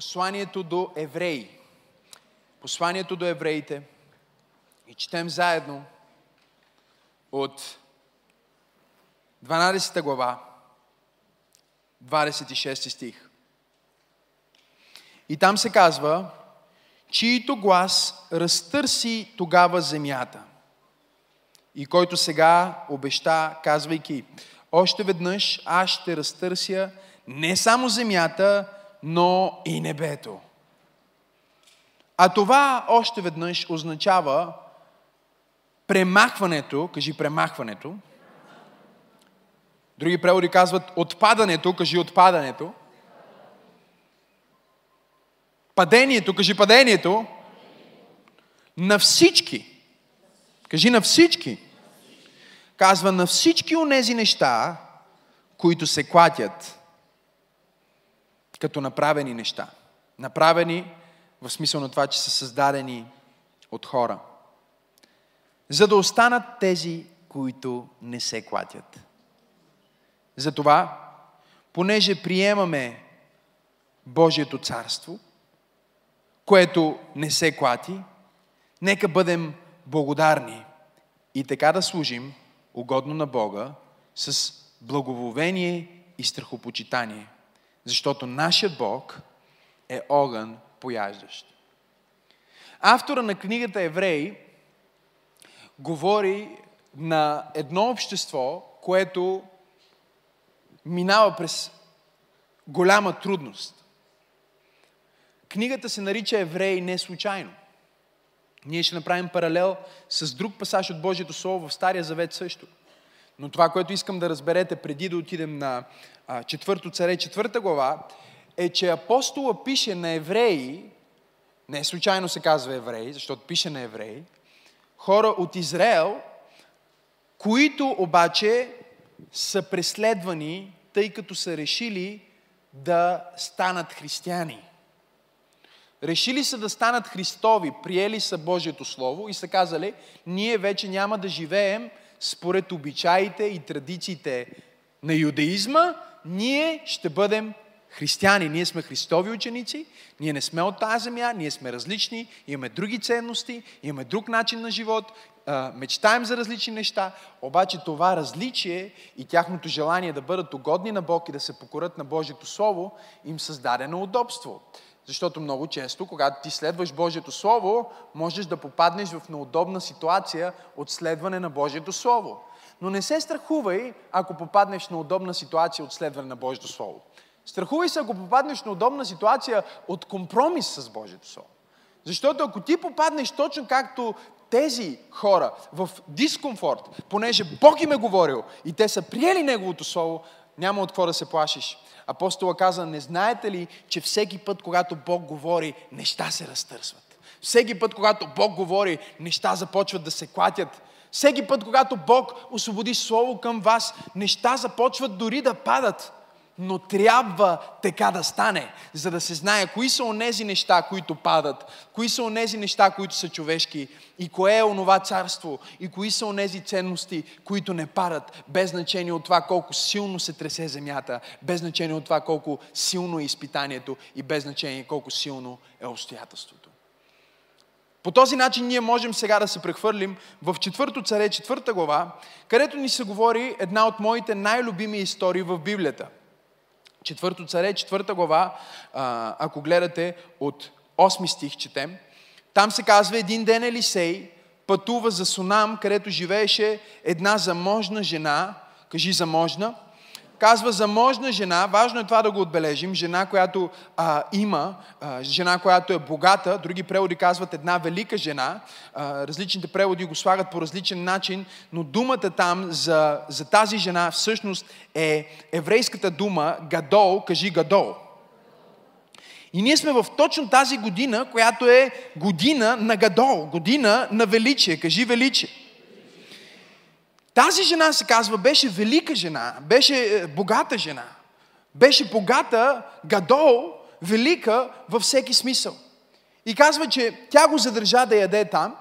посланието до евреи. Посланието до евреите. И четем заедно от 12 глава, 26 стих. И там се казва, чието глас разтърси тогава земята. И който сега обеща, казвайки, още веднъж аз ще разтърся не само земята, но и небето. А това още веднъж означава премахването, кажи премахването. Други преводи казват отпадането, кажи отпадането. Падението, кажи падението. На всички. Кажи на всички. Казва на всички онези неща, които се клатят като направени неща. Направени в смисъл на това, че са създадени от хора. За да останат тези, които не се клатят. Затова, понеже приемаме Божието царство, което не се клати, нека бъдем благодарни и така да служим угодно на Бога с благоволение и страхопочитание. Защото нашият Бог е огън пояждащ. Автора на книгата Евреи говори на едно общество, което минава през голяма трудност. Книгата се нарича Евреи не случайно. Ние ще направим паралел с друг пасаж от Божието Слово в Стария Завет също. Но това, което искам да разберете преди да отидем на четвърто царе, четвърта глава, е, че апостола пише на евреи, не случайно се казва евреи, защото пише на евреи, хора от Израел, които обаче са преследвани, тъй като са решили да станат християни. Решили са да станат Христови, приели са Божието Слово и са казали, ние вече няма да живеем според обичаите и традициите на юдеизма, ние ще бъдем християни. Ние сме Христови ученици, ние не сме от тази земя, ние сме различни, имаме други ценности, имаме друг начин на живот, мечтаем за различни неща, обаче това различие и тяхното желание да бъдат угодни на Бог и да се покорят на Божието Слово им създаде на удобство. Защото много често, когато ти следваш Божието Слово, можеш да попаднеш в неудобна ситуация от следване на Божието Слово. Но не се страхувай, ако попаднеш на удобна ситуация от следване на Божието Слово. Страхувай се, ако попаднеш на удобна ситуация от компромис с Божието Слово. Защото ако ти попаднеш точно както тези хора в дискомфорт, понеже Бог им е говорил и те са приели Неговото Слово, няма от какво да се плашиш. Апостола каза, не знаете ли, че всеки път, когато Бог говори, неща се разтърсват. Всеки път, когато Бог говори, неща започват да се клатят. Всеки път, когато Бог освободи Слово към вас, неща започват дори да падат но трябва така да стане, за да се знае кои са онези неща, които падат, кои са онези неща, които са човешки и кое е онова царство и кои са онези ценности, които не падат, без значение от това колко силно се тресе земята, без значение от това колко силно е изпитанието и без значение колко силно е обстоятелството. По този начин ние можем сега да се прехвърлим в четвърто царе, четвърта глава, където ни се говори една от моите най-любими истории в Библията – Четвърто царе, четвърта глава, ако гледате от 8 стих четем, там се казва един ден Елисей пътува за Сунам, където живееше една заможна жена, кажи заможна, казва заможна жена, важно е това да го отбележим, жена, която а, има, а, жена, която е богата, други преводи казват една велика жена, а, различните преводи го слагат по различен начин, но думата там за, за тази жена всъщност е еврейската дума гадол, кажи гадол. И ние сме в точно тази година, която е година на гадол, година на величие, кажи величие. Тази жена се казва, беше велика жена, беше е, богата жена. Беше богата, гадол, велика във всеки смисъл. И казва, че тя го задържа да яде там.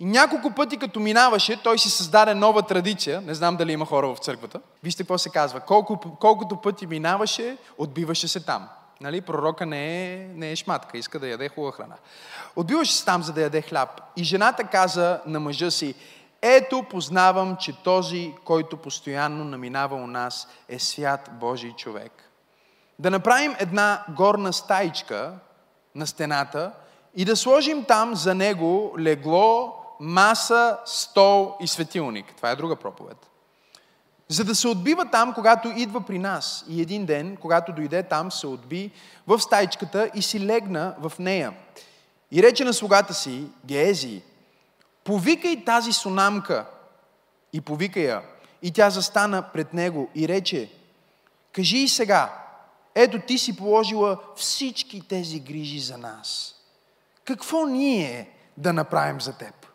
И няколко пъти, като минаваше, той си създаде нова традиция. Не знам дали има хора в църквата. Вижте какво се казва. Колко, колкото пъти минаваше, отбиваше се там. Нали? Пророка не е, не е шматка, иска да яде хубава храна. Отбиваше се там, за да яде хляб. И жената каза на мъжа си, ето познавам, че този, който постоянно наминава у нас, е свят Божий човек. Да направим една горна стаичка на стената и да сложим там за него легло, маса, стол и светилник. Това е друга проповед. За да се отбива там, когато идва при нас. И един ден, когато дойде там, се отби в стайчката и си легна в нея. И рече на слугата си, Геези, повикай тази сунамка. И повика я. И тя застана пред него и рече, кажи и сега, ето ти си положила всички тези грижи за нас. Какво ние да направим за теб?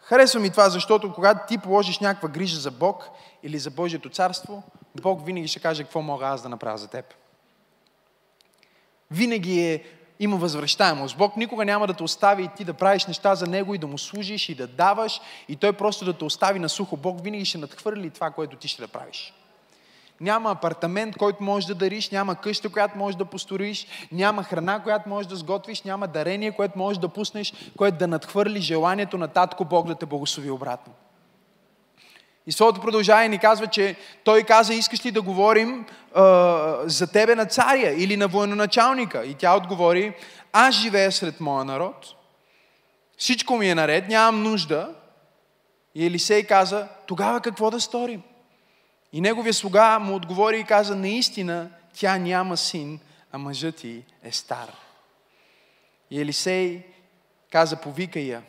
Харесва ми това, защото когато ти положиш някаква грижа за Бог или за Божието царство, Бог винаги ще каже какво мога аз да направя за теб. Винаги е, има възвръщаемост. Бог никога няма да те остави и ти да правиш неща за Него и да му служиш и да даваш и Той просто да те остави на сухо. Бог винаги ще надхвърли това, което ти ще да правиш няма апартамент, който можеш да дариш, няма къща, която можеш да построиш, няма храна, която можеш да сготвиш, няма дарение, което можеш да пуснеш, което да надхвърли желанието на Татко Бог да те благослови обратно. И Словото продължава и ни казва, че той каза, искаш ли да говорим а, за тебе на царя или на военачалника? И тя отговори, аз живея сред моя народ, всичко ми е наред, нямам нужда. И Елисей каза, тогава какво да сторим? И неговия слуга му отговори и каза, наистина тя няма син, а мъжът ти е стар. И Елисей каза, повика я.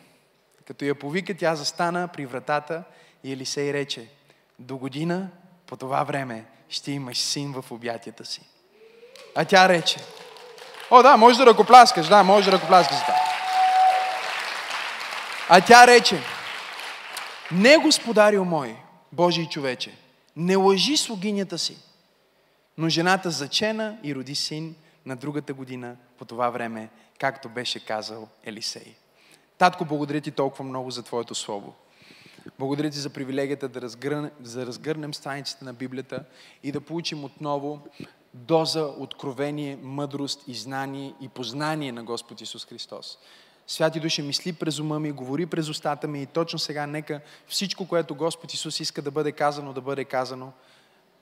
Като я повика, тя застана при вратата и Елисей рече, до година по това време ще имаш син в обятията си. А тя рече, о да, може да ръкопляскаш, да, може да ръкопляскаш това. А тя рече, не господарил мой, Божий човече, не лъжи слугинята си. Но жената зачена и роди син на другата година по това време, както беше казал Елисей. Татко, благодаря ти толкова много за Твоето Слово. Благодаря ти за привилегията да разгърнем, да разгърнем страниците на Библията и да получим отново доза откровение, мъдрост и знание и познание на Господ Исус Христос. Святи Душе, мисли през ума ми, говори през устата ми и точно сега нека всичко, което Господ Исус иска да бъде казано, да бъде казано.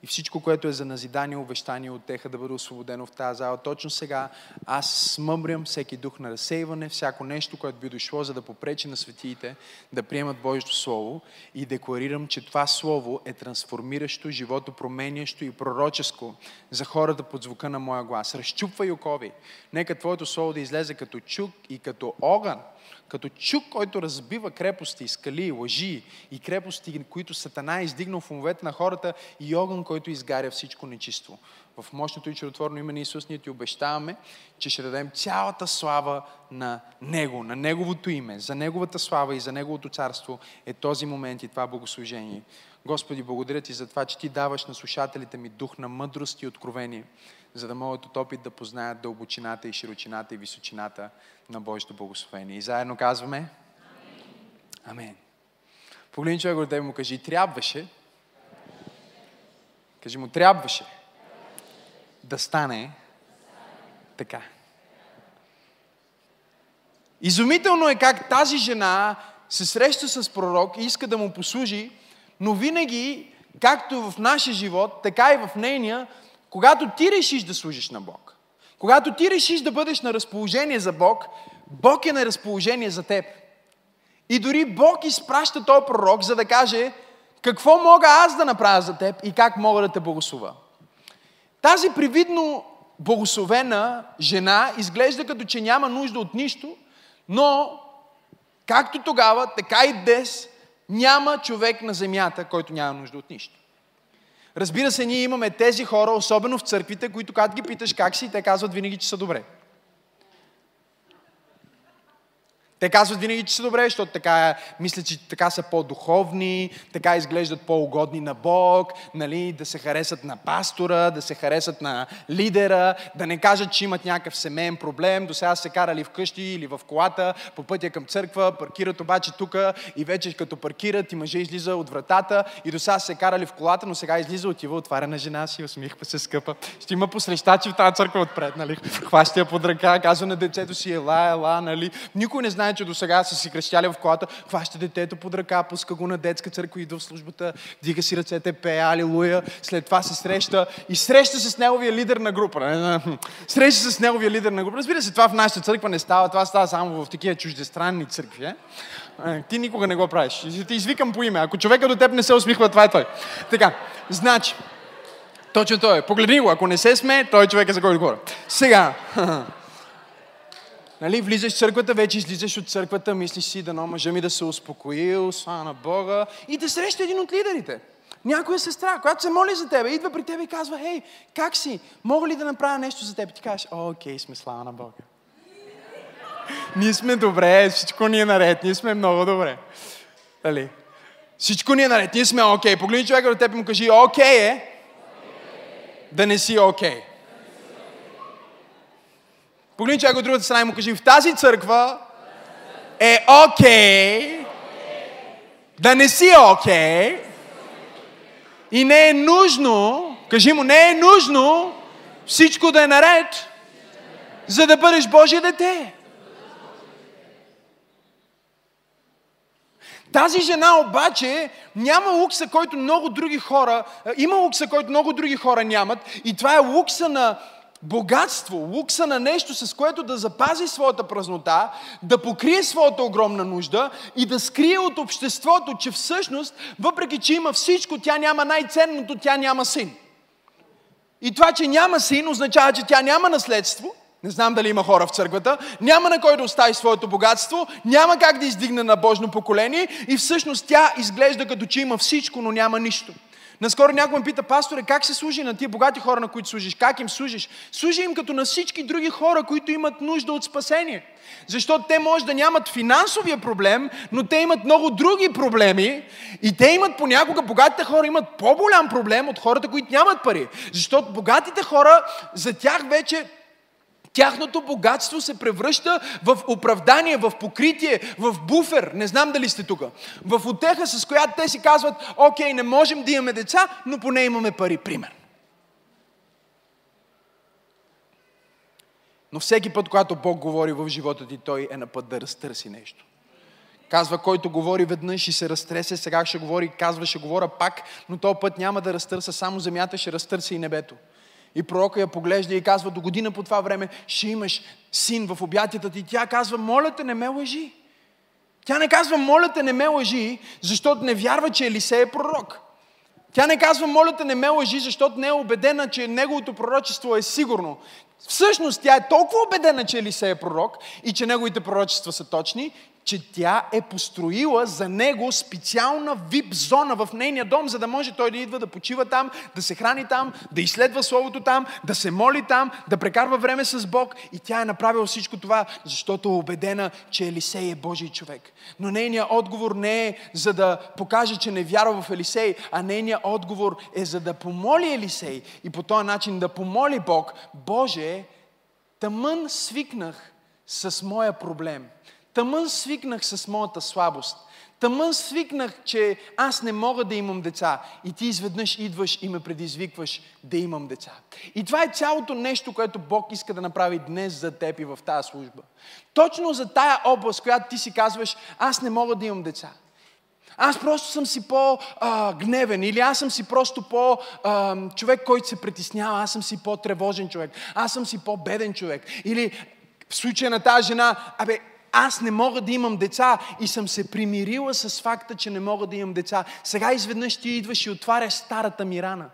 И всичко, което е за назидание, увещание, отеха да бъде освободено в тази зала. Точно сега аз смъмрям всеки дух на разсейване, всяко нещо, което би дошло, за да попречи на светиите да приемат Божието Слово и декларирам, че това Слово е трансформиращо, живото променящо и пророческо за хората под звука на моя глас. Разчупвай окови. Нека Твоето Слово да излезе като чук и като огън, като чук, който разбива крепости, скали, лъжи и крепости, които Сатана е издигнал в умовете на хората и огън, който изгаря всичко нечиство. В мощното и чудотворно име на Исус ние ти обещаваме, че ще дадем цялата слава на Него, на Неговото име, за Неговата слава и за Неговото царство е този момент и това богослужение. Господи, благодаря ти за това, че ти даваш на слушателите ми дух на мъдрост и откровение за да могат от опит да познаят дълбочината и широчината и височината на Божието благословение. И заедно казваме Амин. Погледни човек от му кажи, трябваше. Кажи му, трябваше да стане така. Изумително е как тази жена се среща с пророк и иска да му послужи, но винаги, както в нашия живот, така и в нейния, когато ти решиш да служиш на Бог, когато ти решиш да бъдеш на разположение за Бог, Бог е на разположение за теб. И дори Бог изпраща този пророк, за да каже какво мога аз да направя за теб и как мога да те благослова. Тази привидно благословена жена изглежда като че няма нужда от нищо, но както тогава, така и днес няма човек на земята, който няма нужда от нищо. Разбира се, ние имаме тези хора, особено в църквите, които когато ги питаш как си, те казват винаги, че са добре. Те казват винаги, че са добре, защото така, мислят, че така са по-духовни, така изглеждат по-угодни на Бог, нали, да се харесат на пастора, да се харесат на лидера, да не кажат, че имат някакъв семейен проблем, до сега се карали вкъщи или в колата, по пътя към църква, паркират обаче тук и вече като паркират и мъже излиза от вратата и до сега се карали в колата, но сега излиза, отива, отваря на жена си, усмихва се скъпа. Ще има посрещачи в тази църква отпред, нали? Хваща под ръка, казва на децето си, ела, ела, нали? Никой не знае знае, че до сега са си крещяли в колата, хваща детето под ръка, пуска го на детска църква, идва в службата, дига си ръцете, пее алилуя, след това се среща и среща се с неговия лидер на група. Среща се с неговия лидер на група. Разбира се, това в нашата църква не става, това става само в такива чуждестранни църкви. Е? е ти никога не го правиш. Ти извикам по име. Ако човека до теб не се усмихва, това е той. Така, значи, точно той е. Погледни го, ако не се сме, той е човека за който говоря. Сега, Нали, влизаш в църквата, вече излизаш от църквата, мислиш си да мъжа ми да се успокои, слава на Бога и да среща един от лидерите. Някоя сестра, която се моли за тебе, идва при тебе и казва, хей, как си? Мога ли да направя нещо за теб? Ти кажеш, окей, сме слава на Бога. ние сме добре, всичко ни е наред, ние сме много добре. Дали? Всичко ни е наред, ние сме окей. Погледни човека до теб и му кажи, окей е, да не си окей. Погледни човек от другата страна и му кажи, в тази църква е окей okay, да не си окей okay, и не е нужно, кажи му, не е нужно всичко да е наред, за да бъдеш Божие дете. Тази жена обаче няма лукса, който много други хора, има лукса, който много други хора нямат и това е лукса на богатство, лукса на нещо, с което да запази своята празнота, да покрие своята огромна нужда и да скрие от обществото, че всъщност, въпреки че има всичко, тя няма най-ценното, тя няма син. И това, че няма син, означава, че тя няма наследство. Не знам дали има хора в църквата. Няма на кой да остави своето богатство. Няма как да издигне на Божно поколение. И всъщност тя изглежда като че има всичко, но няма нищо. Наскоро някой ме пита, пасторе, как се служи на тия богати хора, на които служиш? Как им служиш? Служи им като на всички други хора, които имат нужда от спасение. Защото те може да нямат финансовия проблем, но те имат много други проблеми и те имат понякога, богатите хора имат по-голям проблем от хората, които нямат пари. Защото богатите хора, за тях вече Тяхното богатство се превръща в оправдание, в покритие, в буфер. Не знам дали сте тук. В отеха, с която те си казват, окей, не можем да имаме деца, но поне имаме пари. Пример. Но всеки път, когато Бог говори в живота ти, Той е на път да разтърси нещо. Казва, който говори веднъж и се разтресе, сега ще говори, казва, ще говоря пак, но този път няма да разтърса само земята, ще разтърси и небето. И пророка я поглежда и казва, до година по това време ще имаш син в обятията ти. Тя казва, моля те, не ме лъжи. Тя не казва, моля те, не ме лъжи, защото не вярва, че Елисей е пророк. Тя не казва, моля те, не ме лъжи, защото не е убедена, че неговото пророчество е сигурно. Всъщност тя е толкова убедена, че Елисей е пророк и че неговите пророчества са точни, че тя е построила за него специална вип зона в нейния дом, за да може той да идва да почива там, да се храни там, да изследва Словото там, да се моли там, да прекарва време с Бог. И тя е направила всичко това, защото е убедена, че Елисей е Божий човек. Но нейният отговор не е за да покаже, че не вярва в Елисей, а нейният отговор е за да помоли Елисей и по този начин да помоли Бог, Боже, тъмън свикнах с моя проблем – Тъмън свикнах с моята слабост. Тъмън свикнах, че аз не мога да имам деца. И ти изведнъж идваш и ме предизвикваш да имам деца. И това е цялото нещо, което Бог иска да направи днес за теб и в тази служба. Точно за тая област, която ти си казваш, аз не мога да имам деца. Аз просто съм си по-гневен или аз съм си просто по-човек, който се притеснява, аз съм си по-тревожен човек, аз съм си по-беден човек. Или в случая на тази жена, абе, аз не мога да имам деца и съм се примирила с факта, че не мога да имам деца. Сега изведнъж ти идваш и отваряш старата ми рана.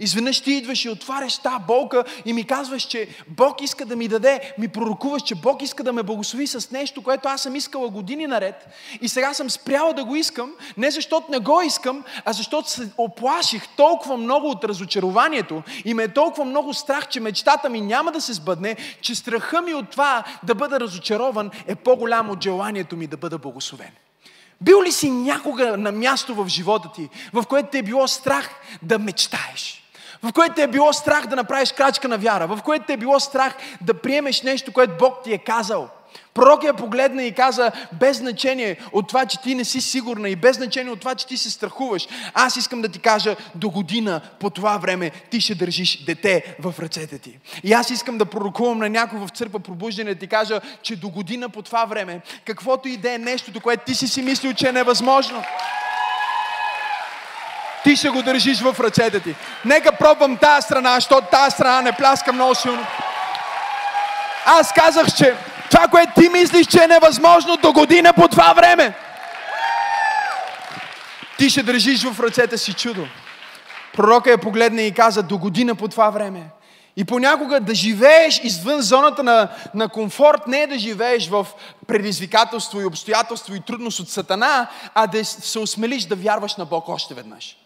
Изведнъж ти идваш и отваряш тази болка и ми казваш, че Бог иска да ми даде, ми пророкуваш, че Бог иска да ме благослови с нещо, което аз съм искала години наред. И сега съм спряла да го искам, не защото не го искам, а защото се оплаших толкова много от разочарованието и ме е толкова много страх, че мечтата ми няма да се сбъдне, че страха ми от това да бъда разочарован е по-голям от желанието ми да бъда благословен. Бил ли си някога на място в живота ти, в което те е било страх да мечтаеш? В което те е било страх да направиш крачка на вяра, в което те е било страх да приемеш нещо, което Бог ти е казал. Пророк я погледна и каза, без значение от това, че ти не си сигурна и без значение от това, че ти се страхуваш, аз искам да ти кажа, до година по това време ти ще държиш дете в ръцете ти. И аз искам да пророкувам на някой в църква пробуждане да ти кажа, че до година по това време, каквото и да е нещото, което ти си си мислил, че е невъзможно, ти ще го държиш в ръцете ти. Нека пробвам тази страна, защото тази страна не пляска много силно. Аз казах, че това, което ти мислиш, че е невъзможно до година по това време, ти ще държиш в ръцете си чудо. Пророка я погледна и каза, до година по това време. И понякога да живееш извън зоната на, на комфорт не е да живееш в предизвикателство и обстоятелство и трудност от Сатана, а да се осмелиш да вярваш на Бог още веднъж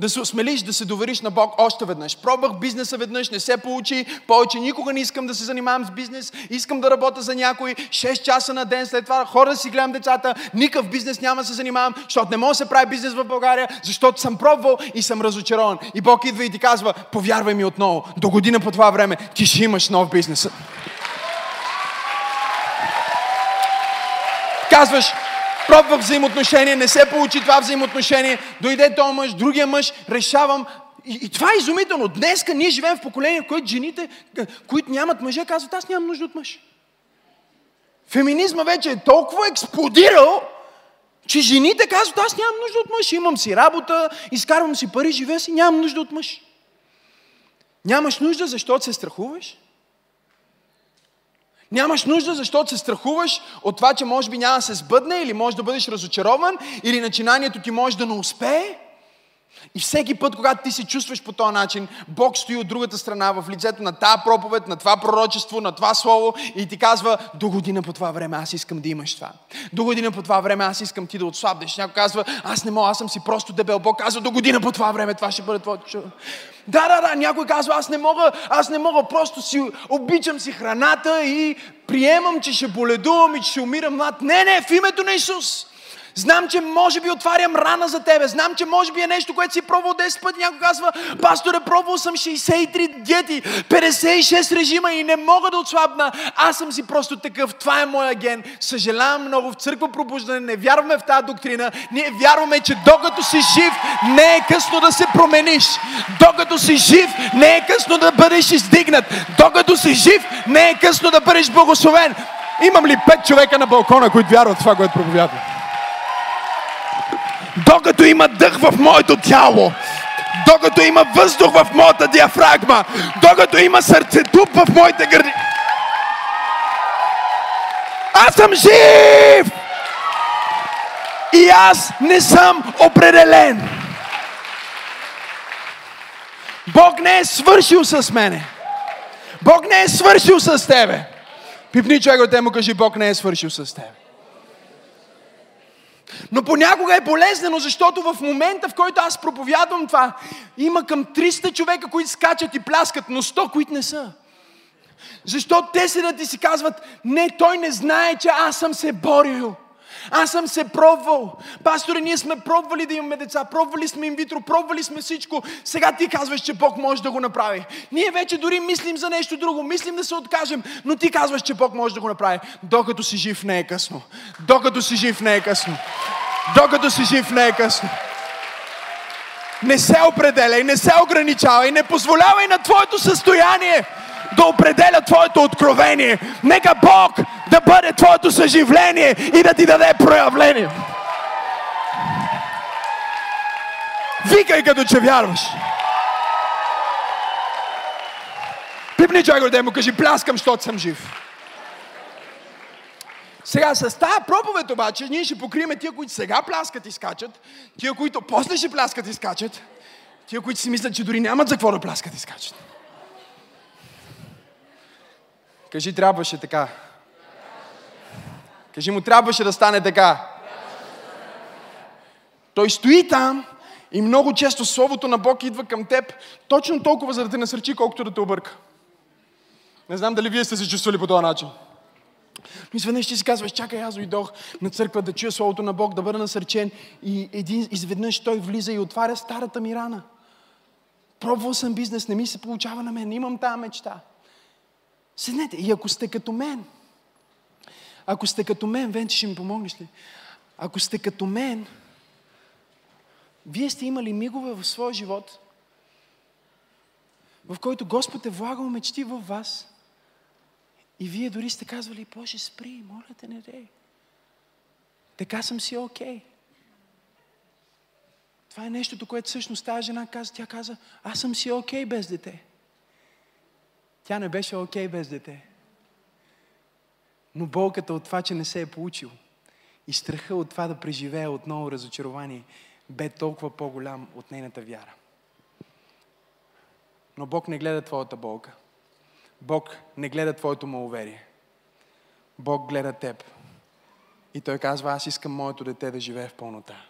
да се осмелиш да се довериш на Бог още веднъж. Пробвах бизнеса веднъж, не се получи, повече никога не искам да се занимавам с бизнес, искам да работя за някой 6 часа на ден, след това хора да си гледам децата, никакъв бизнес няма да се занимавам, защото не мога да се прави бизнес в България, защото съм пробвал и съм разочарован. И Бог идва и ти казва, повярвай ми отново, до година по това време ти ще имаш нов бизнес. Казваш, пробвах взаимоотношение, не се получи това взаимоотношение, дойде този мъж, другия мъж, решавам. И, и това е изумително. Днеска ние живеем в поколение, в което жените, които нямат мъже, казват, аз нямам нужда от мъж. Феминизма вече е толкова експлодирал, че жените казват, аз нямам нужда от мъж, имам си работа, изкарвам си пари, живея си, нямам нужда от мъж. Нямаш нужда, защото се страхуваш. Нямаш нужда, защото се страхуваш от това, че може би няма да се сбъдне или може да бъдеш разочарован или начинанието ти може да не успее. И всеки път, когато ти се чувстваш по този начин, Бог стои от другата страна в лицето на тази проповед, на това пророчество, на това слово и ти казва, до година по това време аз искам да имаш това. До година по това време аз искам ти да отслабнеш. Някой казва, аз не мога, аз съм си просто дебел. Бог казва, до година по това време това ще бъде твоето Да, да, да, някой казва, аз не мога, аз не мога, просто си обичам си храната и приемам, че ще боледувам и че ще умирам млад. Не, не, в името на Исус. Знам, че може би отварям рана за тебе. Знам, че може би е нещо, което си пробвал 10 пъти. Някой казва, пасторе, пробвал съм 63 диети, 56 режима и не мога да отслабна. Аз съм си просто такъв. Това е моя ген. Съжалявам много. В църква пробуждане не вярваме в тази доктрина. Ние вярваме, че докато си жив, не е късно да се промениш. Докато си жив, не е късно да бъдеш издигнат. Докато си жив, не е късно да бъдеш благословен. Имам ли пет човека на балкона, които вярват в това, което проповядвам? Докато има дъх в моето тяло, докато има въздух в моята диафрагма, докато има сърцетуп в моите гърди. Аз съм жив! И аз не съм определен. Бог не е свършил с мене. Бог не е свършил с тебе. Пипни човек от те му кажи, Бог не е свършил с тебе. Но понякога е болезнено, защото в момента, в който аз проповядвам това, има към 300 човека, които скачат и пляскат, но 100, които не са. Защото те седят и си казват, не, той не знае, че аз съм се борил. Аз съм се пробвал. Пасторе, ние сме пробвали да имаме деца, пробвали сме инвитро, пробвали сме всичко. Сега ти казваш, че Бог може да го направи. Ние вече дори мислим за нещо друго, мислим да се откажем, но ти казваш, че Бог може да го направи. Докато си жив не е късно. Докато си жив не е късно. Докато си жив не е късно. Не се определяй, не се ограничавай, не позволявай на твоето състояние да определя твоето откровение. Нека Бог да бъде твоето съживление и да ти даде проявление. Викай като че вярваш. Пипни човек да му кажи, пляскам, защото съм жив. Сега с тази проповед обаче ние ще покрием тия, които сега пляскат и скачат, тия, които после ще пляскат и скачат, Тия, които си мислят, че дори нямат за какво да пляскат и скачат. Кажи, трябваше така. Кажи му, трябваше да стане така. Той стои там и много често Словото на Бог идва към теб точно толкова, за да те насърчи, колкото да те обърка. Не знам дали вие сте се чувствали по този начин. Но изведнъж ти си казваш, чакай, аз дойдох на църква да чуя Словото на Бог, да бъда насърчен. И един, изведнъж той влиза и отваря старата ми рана. Пробвал съм бизнес, не ми се получава на мен, имам тази мечта. Седнете, и ако сте като мен, ако сте като мен, Венче, ще ми помогнеш ли? Ако сте като мен, вие сте имали мигове в своя живот, в който Господ е влагал мечти в вас и вие дори сте казвали, Боже, спри, моля те, не дей. Така съм си окей. Okay. Това е нещото, което всъщност тази жена каза. Тя каза, аз съм си окей okay без дете. Тя не беше окей okay без дете. Но болката от това, че не се е получил и страха от това да преживее отново разочарование, бе толкова по-голям от нейната вяра. Но Бог не гледа твоята болка. Бог не гледа твоето маловерие. Бог гледа теб. И Той казва, аз искам моето дете да живее в пълнота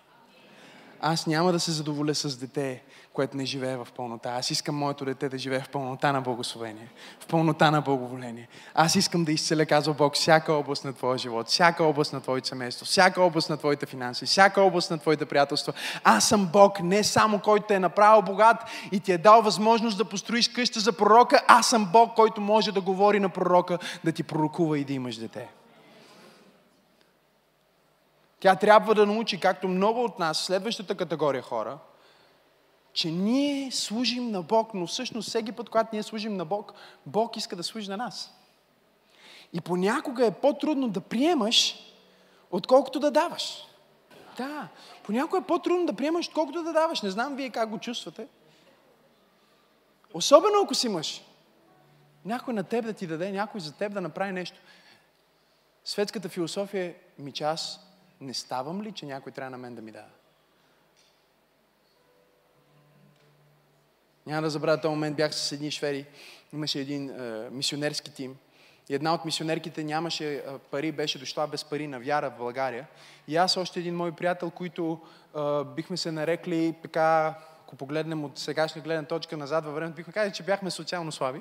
аз няма да се задоволя с дете, което не живее в пълнота. Аз искам моето дете да живее в пълнота на благословение, в пълнота на благоволение. Аз искам да изцеля, казва Бог, всяка област на твоя живот, всяка област на твоето семейство, всяка област на твоите финанси, всяка област на твоите приятелства. Аз съм Бог, не само който те е направил богат и ти е дал възможност да построиш къща за пророка. Аз съм Бог, който може да говори на пророка, да ти пророкува и да имаш дете. Тя трябва да научи, както много от нас, следващата категория хора, че ние служим на Бог, но всъщност всеки път, когато ние служим на Бог, Бог иска да служи на нас. И понякога е по-трудно да приемаш, отколкото да даваш. Да, понякога е по-трудно да приемаш, отколкото да даваш. Не знам вие как го чувствате. Особено ако си мъж. Някой на теб да ти даде, някой за теб да направи нещо. Светската философия е, ми че аз не ставам ли, че някой трябва на мен да ми дава? Няма да забравя този момент, бях с едни швери, имаше един е, мисионерски тим. И една от мисионерките нямаше е, пари, беше дошла без пари на вяра в България. И аз още един мой приятел, които е, бихме се нарекли така, ако погледнем от сегашна гледна точка назад във времето, бихме казали, че бяхме социално слаби.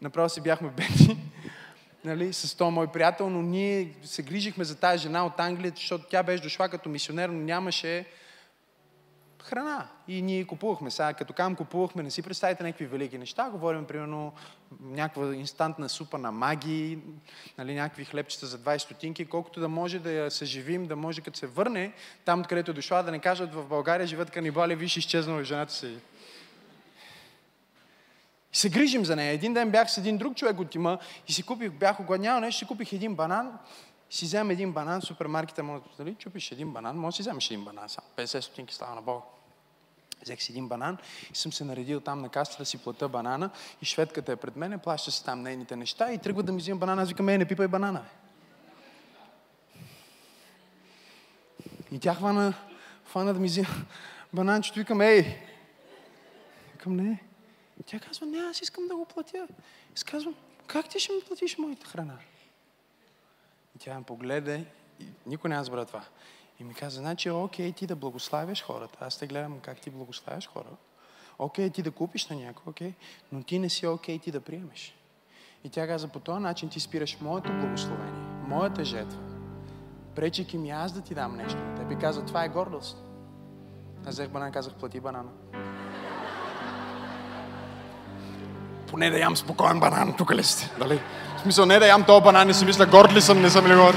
Направо си бяхме бедни нали, с този мой приятел, но ние се грижихме за тази жена от Англия, защото тя беше дошла като мисионер, но нямаше храна. И ние купувахме. Сега, като кам купувахме, не си представите някакви велики неща. Говорим, примерно, някаква инстантна супа на маги, нали, някакви хлебчета за 20 стотинки, колкото да може да я съживим, да може като се върне там, където е дошла, да не кажат в България живеят канибали, виж, изчезнала жената си. И се грижим за нея. Един ден бях с един друг човек от тима и си купих, бях огладнял нещо, си купих един банан, си взем един банан супермаркета, може да нали, чупиш един банан, може да си вземеш един банан, само 50 стотинки става на Бога. Взех си един банан и съм се наредил там на каста да си плата банана и шведката е пред мене, плаща се там нейните неща и тръгва да ми взима банана. Аз викам, ей, не пипай банана. И тя хвана, хвана да ми взима бананчето. Викам, ей, викам, не, тя казва, не, аз искам да го платя. И казвам, как ти ще ми платиш моята храна? И тя ме погледа и никой не разбра това. И ми каза, значи, окей, ти да благославяш хората. Аз те гледам как ти благославяш хора. Окей, ти да купиш на някой, окей, но ти не си окей ти да приемеш. И тя каза, по този начин ти спираш моето благословение, моята жетва, пречейки ми аз да ти дам нещо. Те би каза, това е гордост. Аз взех банан, казах, плати банана. поне да ям спокоен банан, тук ли сте? Дали? В смисъл, не да ям този банан и си мисля, горд ли съм, не съм ли горд?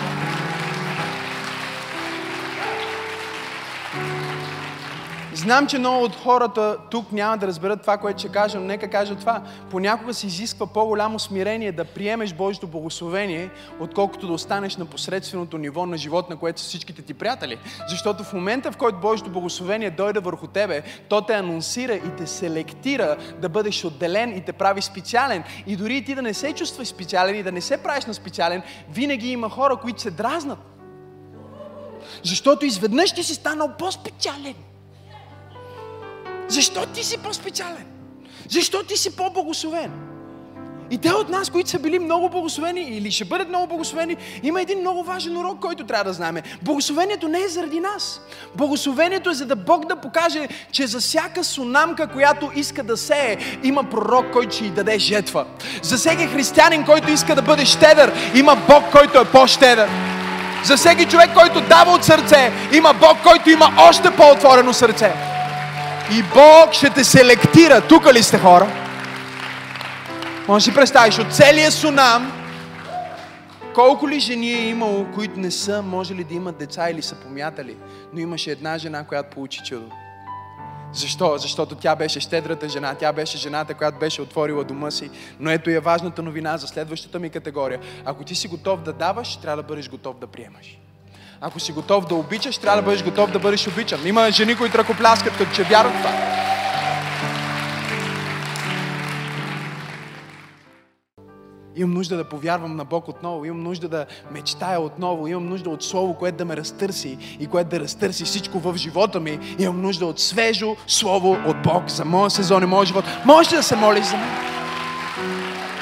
Знам, че много от хората тук няма да разберат това, което ще кажа, но нека кажа това. Понякога се изисква по-голямо смирение да приемеш Божието благословение, отколкото да останеш на посредственото ниво на живот, на което са всичките ти приятели. Защото в момента, в който Божието благословение дойде върху тебе, то те анонсира и те селектира да бъдеш отделен и те прави специален. И дори ти да не се чувстваш специален и да не се правиш на специален, винаги има хора, които се дразнат. Защото изведнъж ти си станал по-специален. Защо ти си по-специален? Защо ти си по-благословен? И те от нас, които са били много благословени или ще бъдат много благословени, има един много важен урок, който трябва да знаем. Благословението не е заради нас. Благословението е за да Бог да покаже, че за всяка сунамка, която иска да сее, има пророк, който ще й даде жетва. За всеки християнин, който иска да бъде щедър, има Бог, който е по-щедър. За всеки човек, който дава от сърце, има Бог, който има още по-отворено сърце. И Бог ще те селектира. Тук ли сте хора? Може си представиш, от целия сунам, колко ли жени е имало, които не са можели да имат деца или са помятали, но имаше една жена, която получи чудо. Защо? Защото тя беше щедрата жена, тя беше жената, която беше отворила дома си. Но ето е важната новина за следващата ми категория. Ако ти си готов да даваш, трябва да бъдеш готов да приемаш. Ако си готов да обичаш, трябва да бъдеш готов да бъдеш обичан. Има жени, които ръкопляскат, като че вярват това. Имам нужда да повярвам на Бог отново. Имам нужда да мечтая отново. Имам нужда от Слово, което да ме разтърси и което да разтърси всичко в живота ми. Имам нужда от свежо Слово от Бог за моя сезон и моя живот. Може да се молиш за мен?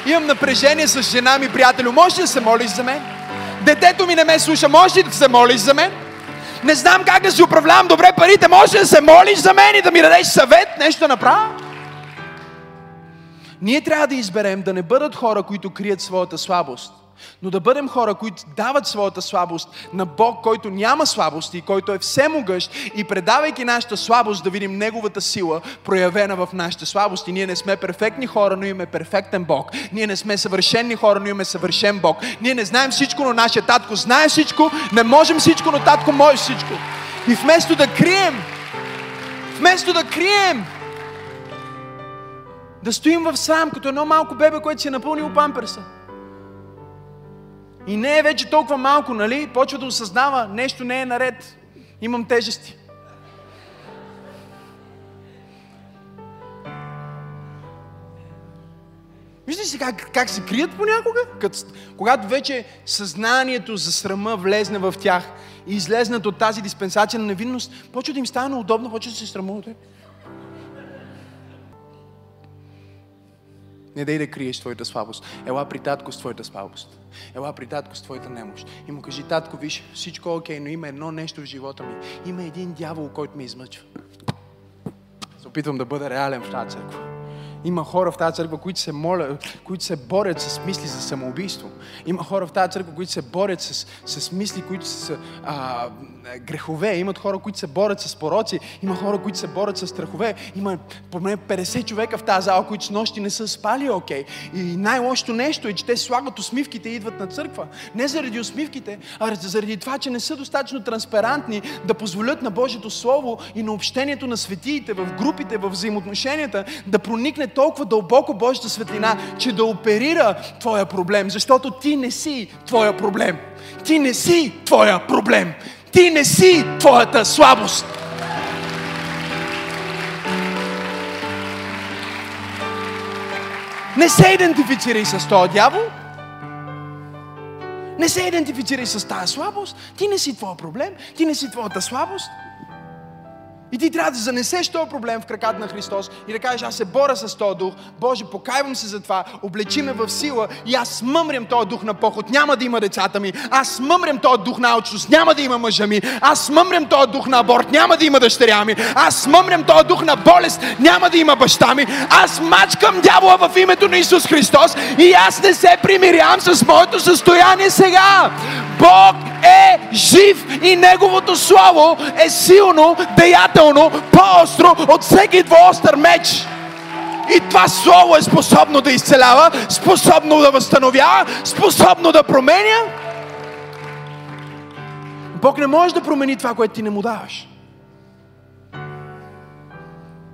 Имам напрежение с жена ми, приятелю. Може да се молиш за мен? Детето ми не ме слуша. Може да се молиш за мен? Не знам как да си управлявам добре парите. Може да се молиш за мен и да ми дадеш съвет, нещо да направя? Ние трябва да изберем да не бъдат хора, които крият своята слабост, но да бъдем хора, които дават своята слабост на Бог, който няма слабости, който е всемогъщ и предавайки нашата слабост да видим Неговата сила, проявена в нашите слабости. Ние не сме перфектни хора, но имаме перфектен Бог. Ние не сме съвършенни хора, но имаме съвършен Бог. Ние не знаем всичко, но нашия татко знае всичко. Не можем всичко, но татко може всичко. И вместо да крием, вместо да крием да стоим в срам, като едно малко бебе, което си е напълнило памперса. И не е вече толкова малко, нали? Почва да осъзнава, нещо не е наред. Имам тежести. Виждате си как, как се крият понякога? Като, когато вече съзнанието за срама влезне в тях и излезнат от тази диспенсация на невинност, почва да им стане удобно, почва да се срамуват. Не дай да криеш твоята слабост. Ела при татко с твоята слабост. Ела при татко с твоята немощ. И му кажи, татко, виж, всичко е окей, но има едно нещо в живота ми. Има един дявол, който ме измъчва. Се опитвам да бъда реален в тази църква. Има хора в тази църква, които се молят, които се борят с мисли за самоубийство. Има хора в тази църква, които се борят с, с мисли, които са а, грехове. Имат хора, които се борят с пороци. Има хора, които се борят с страхове. Има поне 50 човека в тази зала, които с нощи не са спали окей. Okay. И най-лошото нещо е, че те слагат усмивките и идват на църква. Не заради усмивките, а заради това, че не са достатъчно транспарантни да позволят на Божието Слово и на общението на светиите, в групите, в взаимоотношенията, да проникне толкова дълбоко Божията светлина, че да оперира твоя проблем, защото ти не си твоя проблем. Ти не си твоя проблем. Ти не си твоята слабост. Не се идентифицирай с този дявол. Не се идентифицирай с тази слабост. Ти не си твоя проблем. Ти не си твоята слабост. И ти трябва да занесеш този проблем в краката на Христос и да кажеш, аз се боря с този дух, Боже, покайвам се за това, облечи ме в сила. И аз смъмрям този дух на поход, няма да има децата ми, аз смъмрям този дух на алчност, няма да има мъжа ми, аз смъмрям този дух на аборт, няма да има дъщеря ми, аз смъмрям този дух на болест, няма да има баща ми, аз мачкам дявола в името на Исус Христос и аз не се примирявам с моето състояние сега. Бог е жив и Неговото Слово е силно, деятелно, по-остро от всеки двоостър меч. И това Слово е способно да изцелява, способно да възстановява, способно да променя. Бог не може да промени това, което ти не му даваш.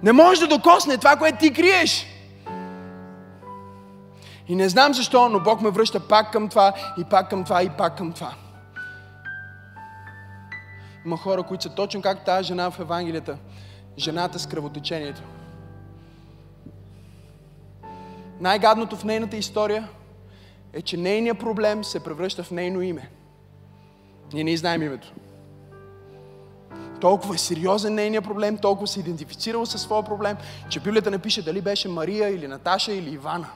Не може да докосне това, което ти криеш. И не знам защо, но Бог ме връща пак към това, и пак към това, и пак към това. Има хора, които са точно как тази жена в Евангелията. Жената с кръвотечението. Най-гадното в нейната история е, че нейният проблем се превръща в нейно име. Ние не знаем името. толкова е сериозен нейният проблем, толкова се идентифицирала със своя проблем, че Библията не пише дали беше Мария или Наташа или Ивана.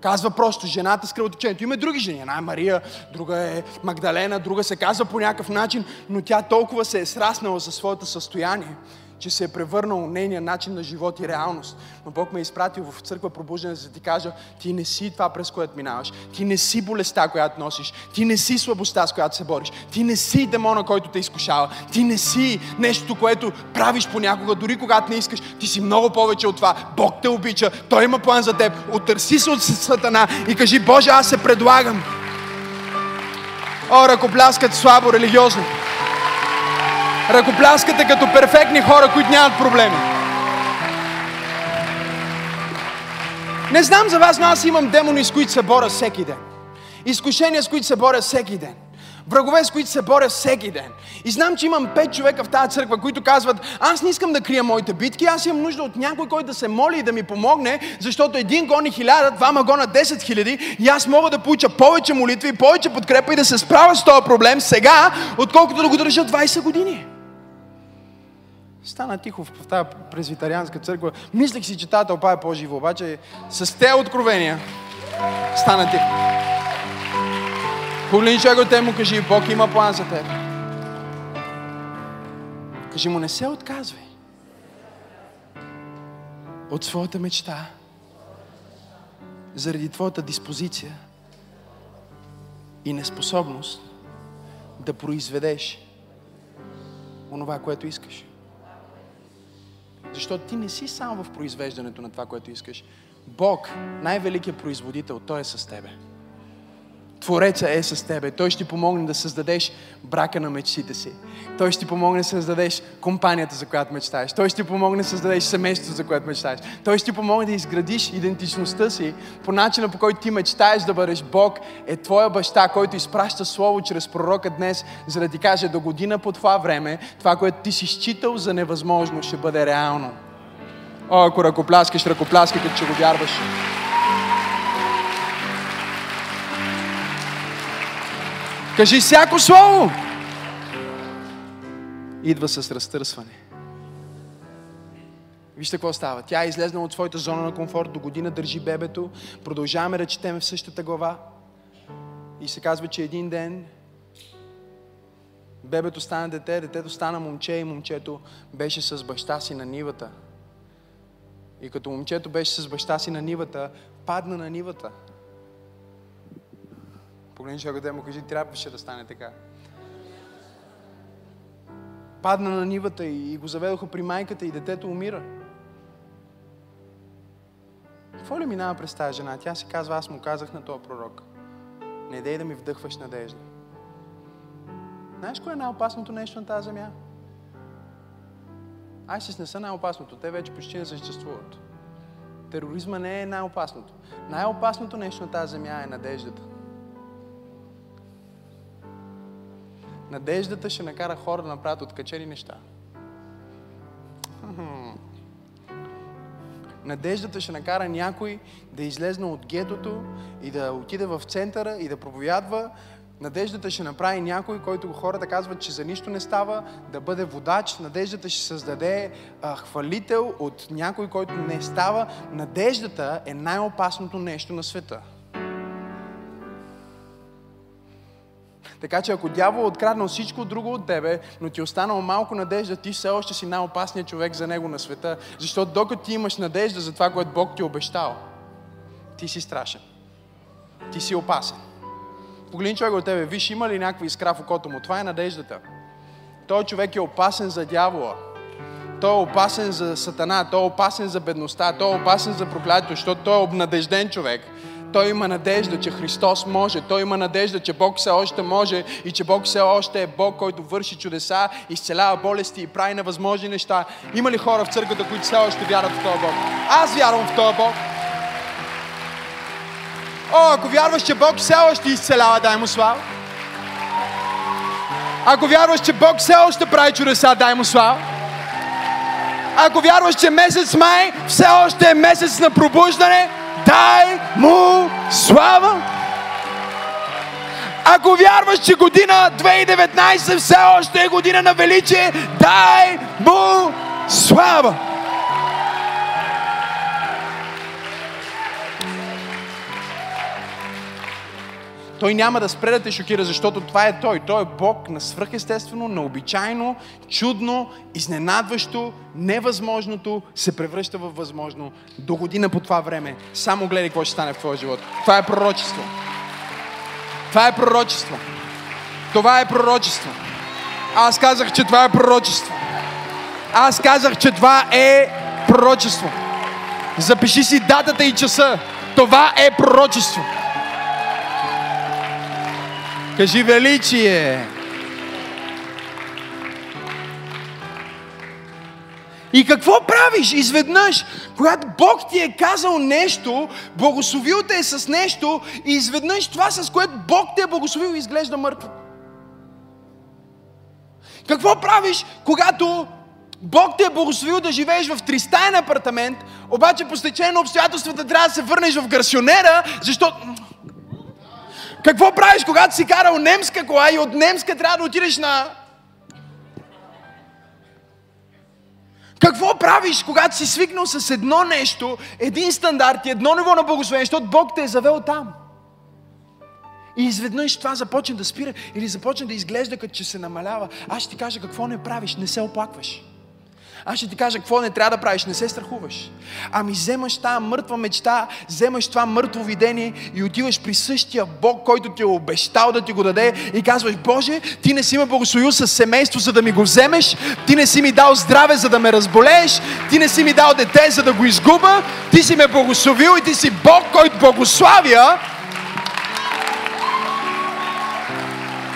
Казва просто жената с кръвотечението. Има други жени. Една е Мария, друга е Магдалена, друга се казва по някакъв начин, но тя толкова се е сраснала със своето състояние, че се е превърнал нейния начин на живот и реалност. Но Бог ме е изпратил в църква пробуждане, за да ти кажа, ти не си това, през което минаваш. Ти не си болестта, която носиш. Ти не си слабостта, с която се бориш. Ти не си демона, който те изкушава. Ти не си нещо, което правиш понякога, дори когато не искаш. Ти си много повече от това. Бог те обича. Той има план за теб. Отърси се от сатана и кажи, Боже, аз се предлагам. О, ръкопляскат слабо, религиозно. Ръкопляскате като перфектни хора, които нямат проблеми. Не знам за вас, но аз имам демони, с които се боря всеки ден. Изкушения, с които се боря всеки ден. Врагове, с които се боря всеки ден. И знам, че имам пет човека в тази църква, които казват, аз не искам да крия моите битки, аз имам нужда от някой, който да се моли и да ми помогне, защото един гони хиляда, двама гона 10 хиляди и аз мога да получа повече молитви повече подкрепа и да се справя с този проблем сега, отколкото да го държа 20 години. Стана тихо в тази презвитарианска църква. Мислех си, че тази тълпа е по-жива, обаче с те откровения стана тихо. Погледни от те му кажи, Бог има план за теб. Кажи му, не се отказвай от своята мечта заради твоята диспозиция и неспособност да произведеш онова, което искаш. Защото ти не си сам в произвеждането на това, което искаш. Бог, най-великият производител, Той е с тебе. Твореца е с тебе. Той ще ти помогне да създадеш брака на мечтите си. Той ще помогне да създадеш компанията, за която мечтаеш. Той ще ти помогне да създадеш семейството, за което мечтаеш. Той ще ти помогне да изградиш идентичността си по начина, по който ти мечтаеш да бъдеш Бог, е твоя баща, който изпраща Слово чрез пророка днес, за да ти каже до година по това време, това, което ти си считал за невъзможно, ще бъде реално. О, ако ръкопляскаш, ръкопляскай, като че го вярваш. Кажи всяко слово. Идва с разтърсване. Вижте какво става. Тя е излезнала от своята зона на комфорт, до година държи бебето, продължаваме да четем в същата глава. И се казва, че един ден бебето стана дете, детето стана момче и момчето беше с баща си на нивата. И като момчето беше с баща си на нивата, падна на нивата. Погледни човека да му кажи, трябваше да стане така. Падна на нивата и го заведоха при майката и детето умира. Какво ли минава през тази жена? Тя си казва, аз му казах на този пророк. Не дей да ми вдъхваш надежда. Знаеш кое е най-опасното нещо на тази земя? Айсис не са най-опасното. Те вече почти не съществуват. Тероризма не е най-опасното. Най-опасното нещо на тази земя е надеждата. Надеждата ще накара хора да направят откачени неща. Надеждата ще накара някой да излезне от гетото и да отиде в центъра и да проповядва. Надеждата ще направи някой, който хората казват, че за нищо не става, да бъде водач. Надеждата ще създаде а, хвалител от някой, който не става. Надеждата е най-опасното нещо на света. Така че ако дявол е откраднал всичко друго от тебе, но ти е останало малко надежда, ти все още си най-опасният човек за него на света. Защото докато ти имаш надежда за това, което Бог ти е обещал, ти си страшен. Ти си опасен. Погледни човек от тебе, виж има ли някаква искра в окото му. Това е надеждата. Той човек е опасен за дявола. Той е опасен за сатана, той е опасен за бедността, той е опасен за проклятието, защото той е обнадежден човек. Той има надежда, че Христос може. Той има надежда, че Бог все още може и че Бог все още е Бог, който върши чудеса, изцелява болести и прави невъзможни неща. Има ли хора в църквата, които все още вярват в този Бог? Аз вярвам в този Бог. О, ако вярваш, че Бог все още изцелява, дай му слава. Ако вярваш, че Бог все още прави чудеса, дай му слава. Ако вярваш, че месец май все още е месец на пробуждане, дай му слава. Ако вярваш, че година 2019 все още е година на величие, дай му слава! Той няма да спре да те шокира, защото това е Той. Той е Бог на свръхестествено, необичайно, чудно, изненадващо, невъзможното се превръща в възможно. До година по това време. Само гледай какво ще стане в твоя живот. Това е пророчество. Това е пророчество. Това е пророчество. Аз казах, че това е пророчество. Аз казах, че това е пророчество. Запиши си датата и часа. Това е пророчество. Кажи величие. И какво правиш изведнъж, когато Бог ти е казал нещо, благословил те е с нещо и изведнъж това, с което Бог те е благословил, изглежда мъртво? Какво правиш, когато Бог те е благословил да живееш в тристаен апартамент, обаче по стечение на обстоятелствата трябва да се върнеш в гарсионера, защото... Какво правиш, когато си карал немска кола и от немска трябва да отидеш на... Какво правиш, когато си свикнал с едно нещо, един стандарт и едно ниво на благословение, защото Бог те е завел там? И изведнъж това започне да спира или започне да изглежда като че се намалява. Аз ще ти кажа какво не правиш, не се оплакваш. Аз ще ти кажа какво не трябва да правиш, не се страхуваш. Ами вземаш тази мъртва мечта, вземаш това мъртво видение и отиваш при същия Бог, който ти е обещал да ти го даде и казваш, Боже, ти не си ме благословил с семейство, за да ми го вземеш, ти не си ми дал здраве, за да ме разболееш, ти не си ми дал дете, за да го изгуба, ти си ме благословил и ти си Бог, който благославя.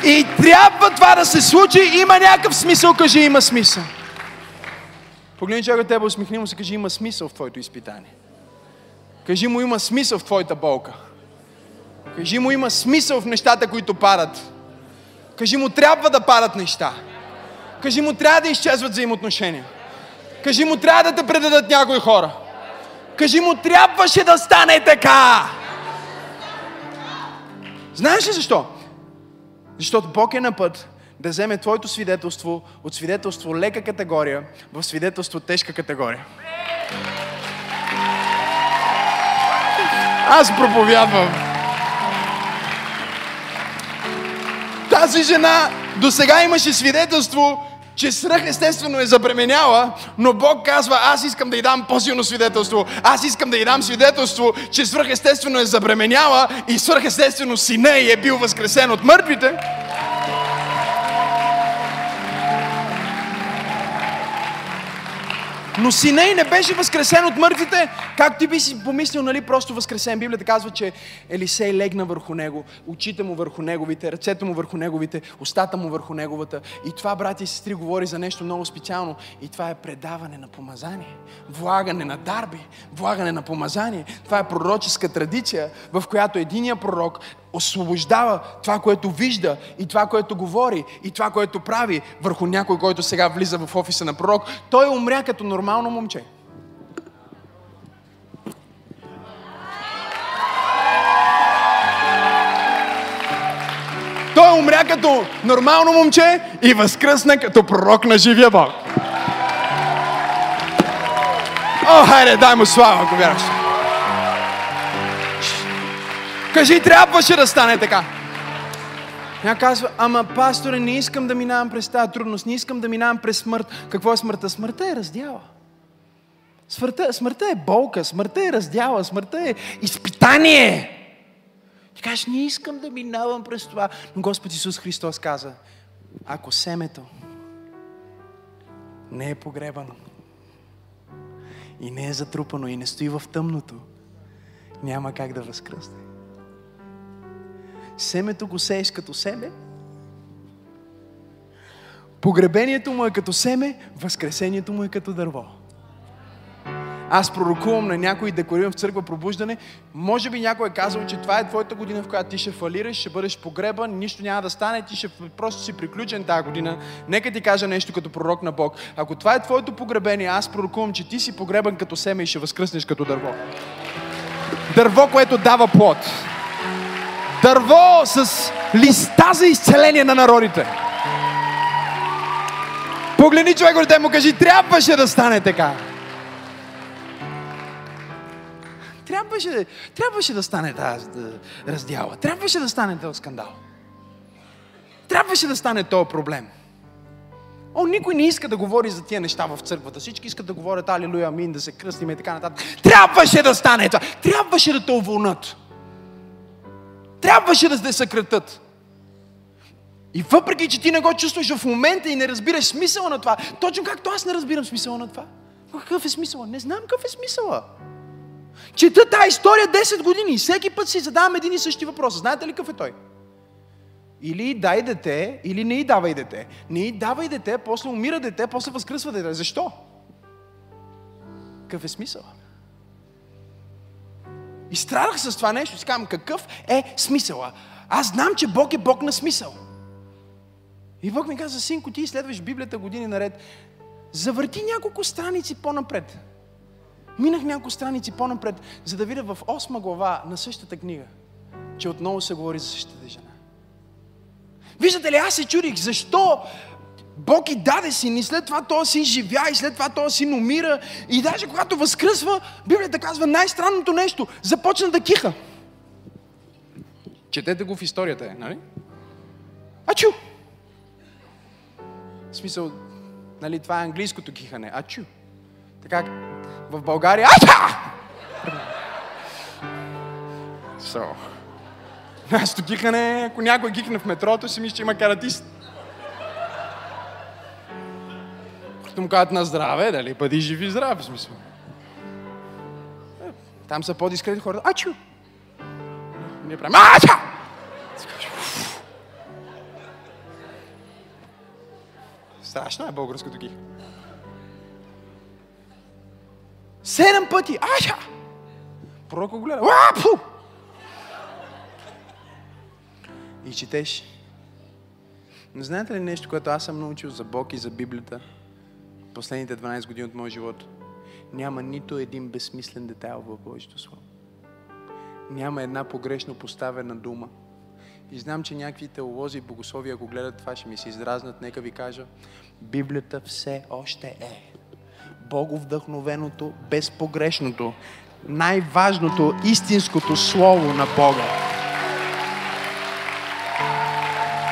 И трябва това да се случи, има някакъв смисъл, кажи, има смисъл. Погледни човека тебе, усмихни му се, кажи, има смисъл в твоето изпитание. Кажи му, има смисъл в твоята болка. Кажи му, има смисъл в нещата, които падат. Кажи му, трябва да падат неща. Кажи му, трябва да изчезват взаимоотношения. Кажи му, трябва да те предадат някои хора. Кажи му, трябваше да стане така. Знаеш ли защо? Защото Бог е на път да вземе твоето свидетелство от свидетелство лека категория в свидетелство тежка категория. Аз проповядвам. Тази жена до сега имаше свидетелство, че свръхестествено е забременяла, но Бог казва, аз искам да й дам по-силно свидетелство. Аз искам да й дам свидетелство, че свръхестествено е забременяла и свръхестествено сина е бил възкресен от мъртвите. Но сина й не беше възкресен от мъртвите. Как ти би си помислил, нали, просто възкресен? Библията казва, че Елисей легна върху него, очите му върху неговите, ръцете му върху неговите, устата му върху неговата. И това, брати и сестри, говори за нещо много специално. И това е предаване на помазание, влагане на дарби, влагане на помазание. Това е пророческа традиция, в която единия пророк освобождава това, което вижда и това, което говори и това, което прави върху някой, който сега влиза в офиса на пророк. Той умря като нормално момче. Той умря като нормално момче и възкръсна като пророк на живия Бог. О, хайде, дай му слава, ако вярваш. Кажи, трябваше да стане така. Тя казва, ама пасторе, не искам да минавам през тази трудност, не искам да минавам през смърт. Какво е смъртта? Смъртта е раздяла. Смъртта, смъртта е болка, смъртта е раздяла, смъртта е изпитание. Ти кажеш, не искам да минавам през това. Но Господ Исус Христос каза, ако семето не е погребано и не е затрупано и не стои в тъмното, няма как да възкръсне. Семето го сееш като семе, погребението му е като семе, възкресението му е като дърво. Аз пророкувам на някой, декорирам в църква пробуждане. Може би някой е казал, че това е твоята година, в която ти ще фалираш, ще бъдеш погребан, нищо няма да стане, ти ще просто си приключен тази година. Нека ти кажа нещо като пророк на Бог. Ако това е твоето погребение, аз пророкувам, че ти си погребан като семе и ще възкръснеш като дърво. Дърво, което дава плод Дърво с листа за изцеление на народите. Погледни човек от му кажи, трябваше да стане така. Трябваше, трябваше да стане тази раздяла. Трябваше да стане този скандал. Трябваше да стане този проблем. О, никой не иска да говори за тия неща в църквата. Всички искат да говорят Алилуя, Амин, да се кръстим и така нататък. Трябваше да стане това. Трябваше да те уволнат. Трябваше да те съкратат. И въпреки, че ти не го чувстваш в момента и не разбираш смисъла на това, точно както аз не разбирам смисъла на това. Какъв е смисъла? Не знам какъв е смисъла. Чета тази история 10 години и всеки път си задавам един и същи въпрос. Знаете ли какъв е той? Или дай дете, или не й давай дете. Не й давай дете, после умира дете, после възкръсва дете. Защо? Какъв е смисъл? И страдах с това нещо. Си казвам, какъв е смисъла? Аз знам, че Бог е Бог на смисъл. И Бог ми каза, синко, ти изследваш Библията години наред. Завърти няколко страници по-напред. Минах няколко страници по-напред, за да видя в 8 глава на същата книга, че отново се говори за същата жена. Виждате ли, аз се чудих, защо Бог и даде син и след това този син живя и след това този син умира и даже когато възкръсва, Библията казва най-странното нещо, започна да киха. Четете го в историята, е, нали? Ачу! В смисъл, нали, това е английското кихане. Ачу. Така, в България, ача! So. Нашето кихане, ако някой кихне в метрото, си мисля, че има каратист. Като му казват на здраве, дали, бъди жив и здрав, в смисъл. Е, там са по-дискретни хората. Ачу! Ние правим Ача! Страшно е българското ги. Седем пъти. Ача! Пророк го гледа. Уапу! И четеш. Но знаете ли нещо, което аз съм научил за Бог и за Библията последните 12 години от моя живот? Няма нито един безсмислен детайл в Божието Слово. Няма една погрешно поставена дума. И знам, че някакви теолози и богослови, ако гледат това, ще ми се изразнат. Нека ви кажа, Библията все още е боговдъхновеното, безпогрешното, най-важното, истинското Слово на Бога.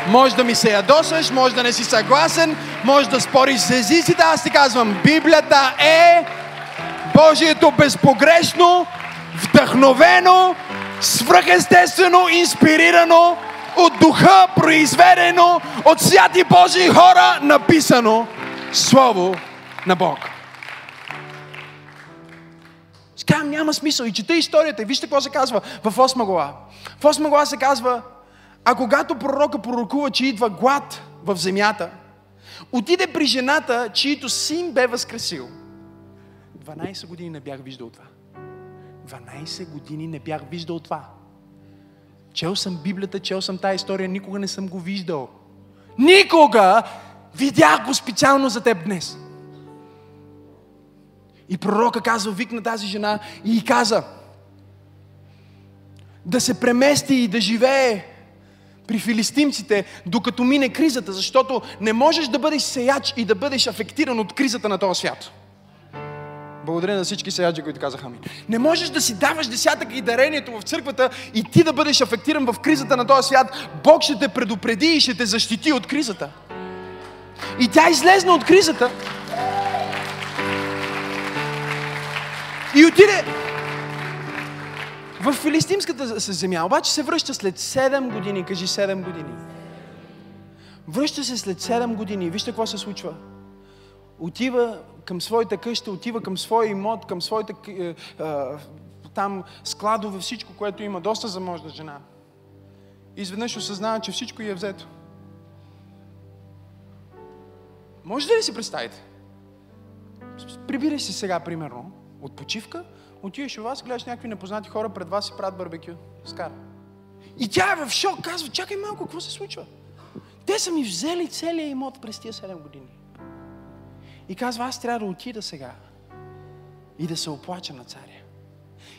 Може да ми се ядосаш, може да не си съгласен, може да спориш с езиците. Аз ти казвам, Библията е Божието безпогрешно, вдъхновено, свръхестествено, инспирирано, от духа произведено, от святи Божии хора написано Слово на Бог. Казвам, няма смисъл. И чета историята. Вижте какво се казва в 8 глава. В 8 глава се казва, а когато пророка пророкува, че идва глад в земята, отиде при жената, чието син бе възкресил. 12 години не бях виждал това. 12 години не бях виждал това. Чел съм Библията, чел съм тази история, никога не съм го виждал. Никога! Видях го специално за теб днес. И пророка казва, викна тази жена и каза, да се премести и да живее при филистимците, докато мине кризата, защото не можеш да бъдеш сеяч и да бъдеш афектиран от кризата на този свят. Благодаря на всички сеяджи, които казаха ми. Не можеш да си даваш десятък и дарението в църквата и ти да бъдеш афектиран в кризата на този свят. Бог ще те предупреди и ще те защити от кризата. И тя излезна от кризата. И отиде в филистимската земя, обаче се връща след 7 години. Кажи 7 години. Връща се след 7 години. Вижте какво се случва. Отива към своята къща, отива към своя имот, към своите там складове, всичко, което има. Доста заможна жена. Изведнъж осъзнава, че всичко й е взето. Може ли да си представите? Прибирай се сега, примерно, от почивка, отиваш у вас, гледаш някакви непознати хора пред вас и правят барбекю. Скара. И тя е в шок, казва, чакай малко, какво се случва? Те са ми взели целия имот през тия 7 години. И казва, аз трябва да отида сега и да се оплача на царя.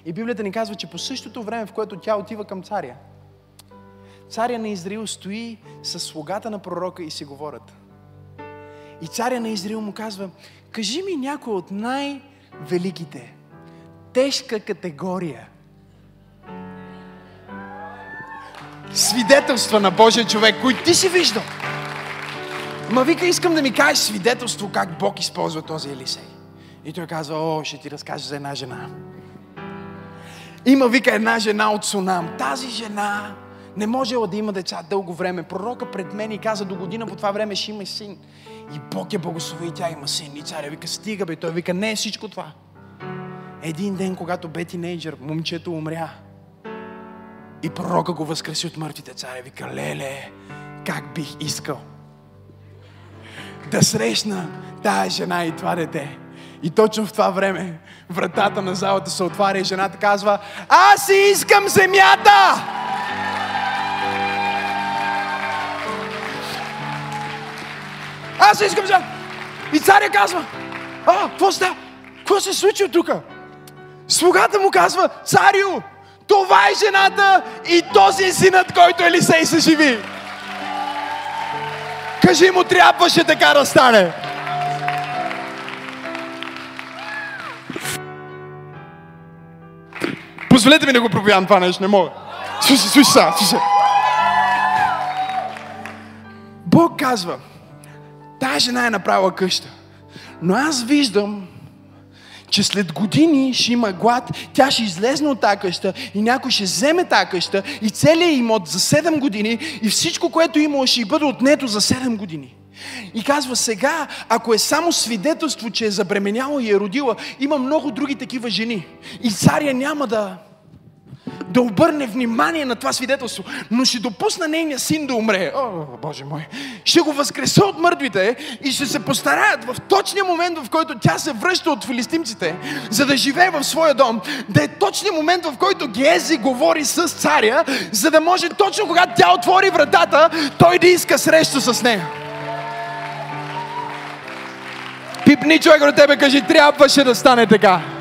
И Библията ни казва, че по същото време, в което тя отива към царя, царя на Израил стои с слугата на пророка и си говорят. И царя на Израил му казва, кажи ми някой от най-великите, тежка категория. Свидетелства на Божия човек, които ти си виждал. Ма вика, искам да ми кажеш свидетелство как Бог използва този Елисей. И той казва, о, ще ти разкажа за една жена. Има, вика, една жена от Сунам. Тази жена не можела да има деца дълго време. Пророка пред мен и каза, до година по това време ще има син. И Бог я благослови и тя има син. И царя вика, стига бе. Той вика, не е всичко това. Един ден, когато бе тинейджър, момчето умря. И пророка го възкреси от мъртвите. Царя вика, леле, как бих искал да срещна тая жена и това дете. И точно в това време вратата на залата се отваря и жената казва Аз си искам земята! Аз си искам земята! И царя казва А, какво става? Какво се случи тук? Слугата му казва Царю, това е жената и този е синът, който Елисей се живи. Кажи му, трябваше така да стане. Позволете ми да го проповядам това нещо, не мога. Слушай, слушай сега, слушай. Бог казва, тази жена е направила къща. Но аз виждам, че след години ще има глад, тя ще излезне от тази къща и някой ще вземе тази къща и целият имот за 7 години и всичко, което има, ще й бъде отнето за 7 години. И казва сега, ако е само свидетелство, че е забременяла и е родила, има много други такива жени. И царя няма да, да обърне внимание на това свидетелство, но ще допусна нейния син да умре. О, Боже мой! Ще го възкреса от мъртвите и ще се постараят в точния момент, в който тя се връща от филистимците, за да живее в своя дом, да е точния момент, в който Гези говори с царя, за да може точно когато тя отвори вратата, той да иска среща с нея. Пипни човек от тебе, кажи, трябваше да стане така.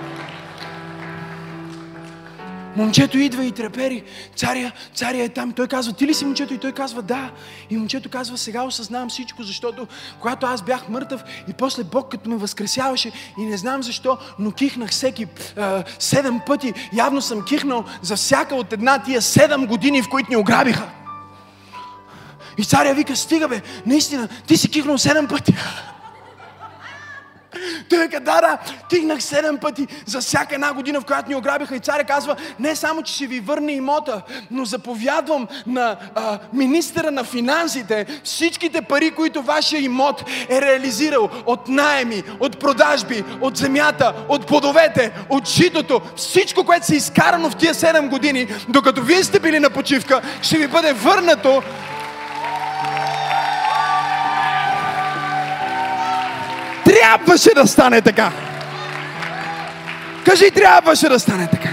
Момчето идва и трепери. Царя, царя е там. Той казва, ти ли си момчето? И той казва, да. И момчето казва, сега осъзнавам всичко, защото когато аз бях мъртъв и после Бог като ме възкресяваше и не знам защо, но кихнах всеки а, седем пъти. Явно съм кихнал за всяка от една тия седем години, в които ни ограбиха. И царя вика, стига бе, наистина, ти си кихнал седем пъти. Той вика, да, да, тигнах седем пъти за всяка една година, в която ни ограбиха. И царя казва, не само, че ще ви върне имота, но заповядвам на а, министъра на финансите всичките пари, които вашия имот е реализирал от найеми, от продажби, от земята, от плодовете, от житото, всичко, което се изкарано в тия 7 години, докато вие сте били на почивка, ще ви бъде върнато Трябваше да стане така. Кажи, трябваше да стане така.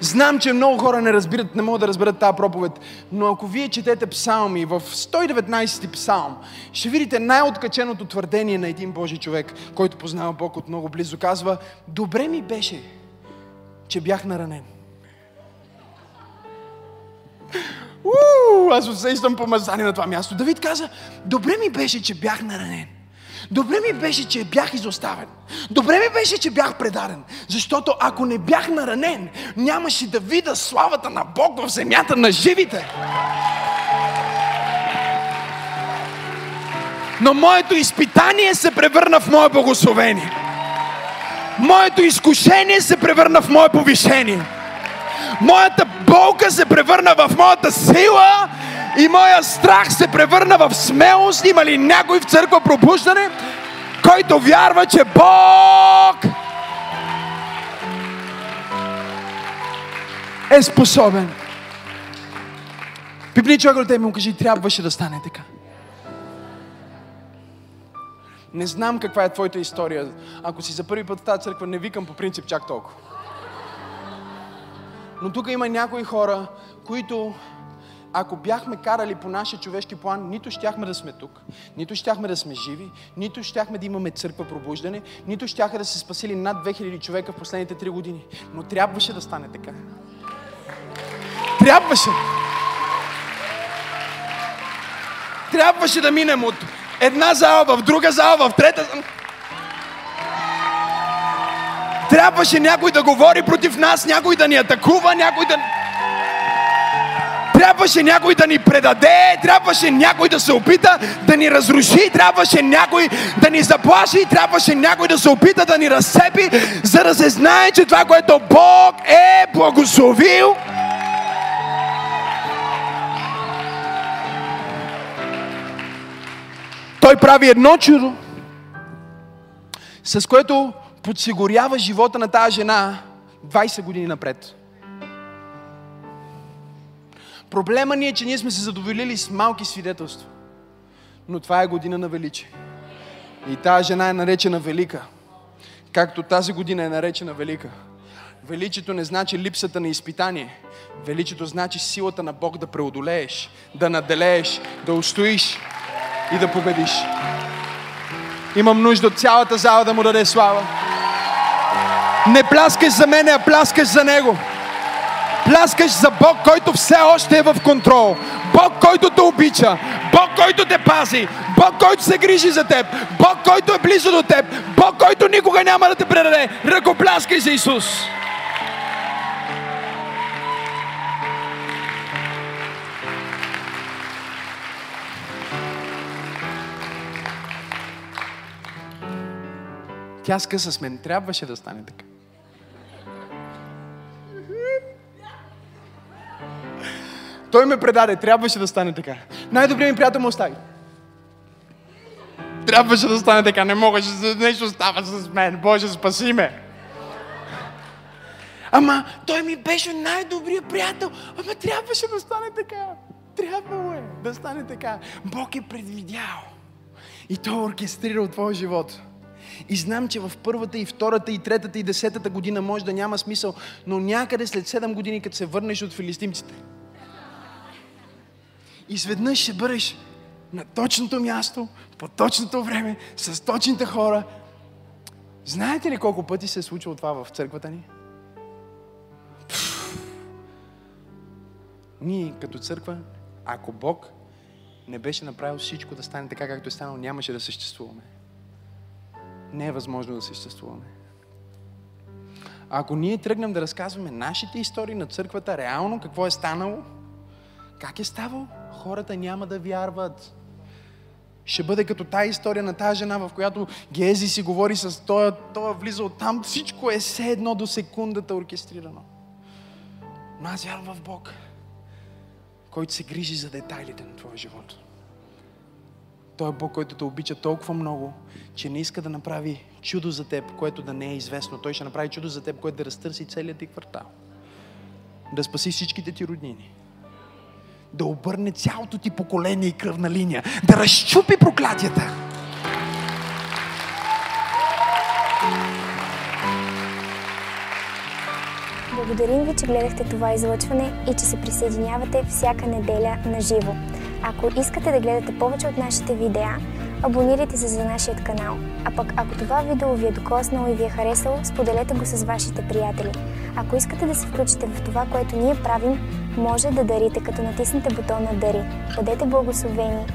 Знам, че много хора не разбират, не могат да разберат тази проповед, но ако вие четете псалми в 119 псалм, ще видите най-откаченото твърдение на един Божий човек, който познава Бог от много близо. Казва, добре ми беше, че бях наранен. Уу, аз усещам помазание на това място. Давид каза, добре ми беше, че бях наранен. Добре ми беше, че бях изоставен. Добре ми беше, че бях предаден. Защото ако не бях наранен, нямаше да видя славата на Бог в земята на живите. Но моето изпитание се превърна в мое благословение. Моето изкушение се превърна в мое повишение. Моята болка се превърна в моята сила и моя страх се превърна в смелост. Има ли някой в църква пробуждане, който вярва, че Бог е способен? Пипни човек от му кажи, трябваше да стане така. Не знам каква е твоята история. Ако си за първи път в тази църква, не викам по принцип чак толкова. Но тук има някои хора, които ако бяхме карали по нашия човешки план, нито щяхме да сме тук, нито щяхме да сме живи, нито щяхме да имаме църква пробуждане, нито щяха да се спасили над 2000 човека в последните 3 години. Но трябваше да стане така. Трябваше. Трябваше да минем от една зала в друга зала, в трета зала. Трябваше някой да говори против нас, някой да ни атакува, някой да... Трябваше някой да ни предаде, трябваше някой да се опита да ни разруши, трябваше някой да ни заплаши, трябваше някой да се опита да ни разцепи, за да се знае, че това, което Бог е благословил, Той прави едно чудо, с което подсигурява живота на тази жена 20 години напред. Проблема ни е, че ние сме се задоволили с малки свидетелства. Но това е година на величие. И тази жена е наречена велика. Както тази година е наречена велика. Величието не значи липсата на изпитание. Величието значи силата на Бог да преодолееш, да наделееш, да устоиш и да победиш. Имам нужда от цялата зала да му даде слава. Не пляскаш за мене, а пляскаш за Него. Пляскаш за Бог, който все още е в контрол. Бог, който те обича. Бог, който те пази. Бог, който се грижи за теб. Бог, който е близо до теб. Бог, който никога няма да те предаде. Ръкопляскай за Исус. Тя скъса с мен. Трябваше да стане така. Той ме предаде. Трябваше да стане така. Най-добрият ми приятел му остави. Трябваше да стане така. Не мога, нещо става с мен. Боже, спаси ме. Ама той ми беше най-добрият приятел. Ама трябваше да стане така. Трябвало е да стане така. Бог е предвидял. И той е оркестрирал твоя живот. И знам, че в първата и втората и третата и десетата година може да няма смисъл, но някъде след 7 години, като се върнеш от филистимците, изведнъж ще бъдеш на точното място, по точното време, с точните хора. Знаете ли колко пъти се е случило това в църквата ни? Ние като църква, ако Бог не беше направил всичко да стане така, както е станало, нямаше да съществуваме не е възможно да съществуваме. Ако ние тръгнем да разказваме нашите истории на църквата, реално какво е станало, как е ставало, хората няма да вярват. Ще бъде като тази история на тази жена, в която Гези си говори с той, той влиза от там, всичко е все едно до секундата оркестрирано. Но аз вярвам в Бог, който се грижи за детайлите на твоя живот. Той е Бог, който те обича толкова много, че не иска да направи чудо за теб, което да не е известно. Той ще направи чудо за теб, което да разтърси целият ти квартал. Да спаси всичките ти роднини. Да обърне цялото ти поколение и кръвна линия. Да разчупи проклятията. Благодарим ви, че гледахте това излъчване и че се присъединявате всяка неделя на живо. Ако искате да гледате повече от нашите видеа, абонирайте се за нашия канал. А пък ако това видео ви е докоснало и ви е харесало, споделете го с вашите приятели. Ако искате да се включите в това, което ние правим, може да дарите, като натиснете бутона Дари. Бъдете благословени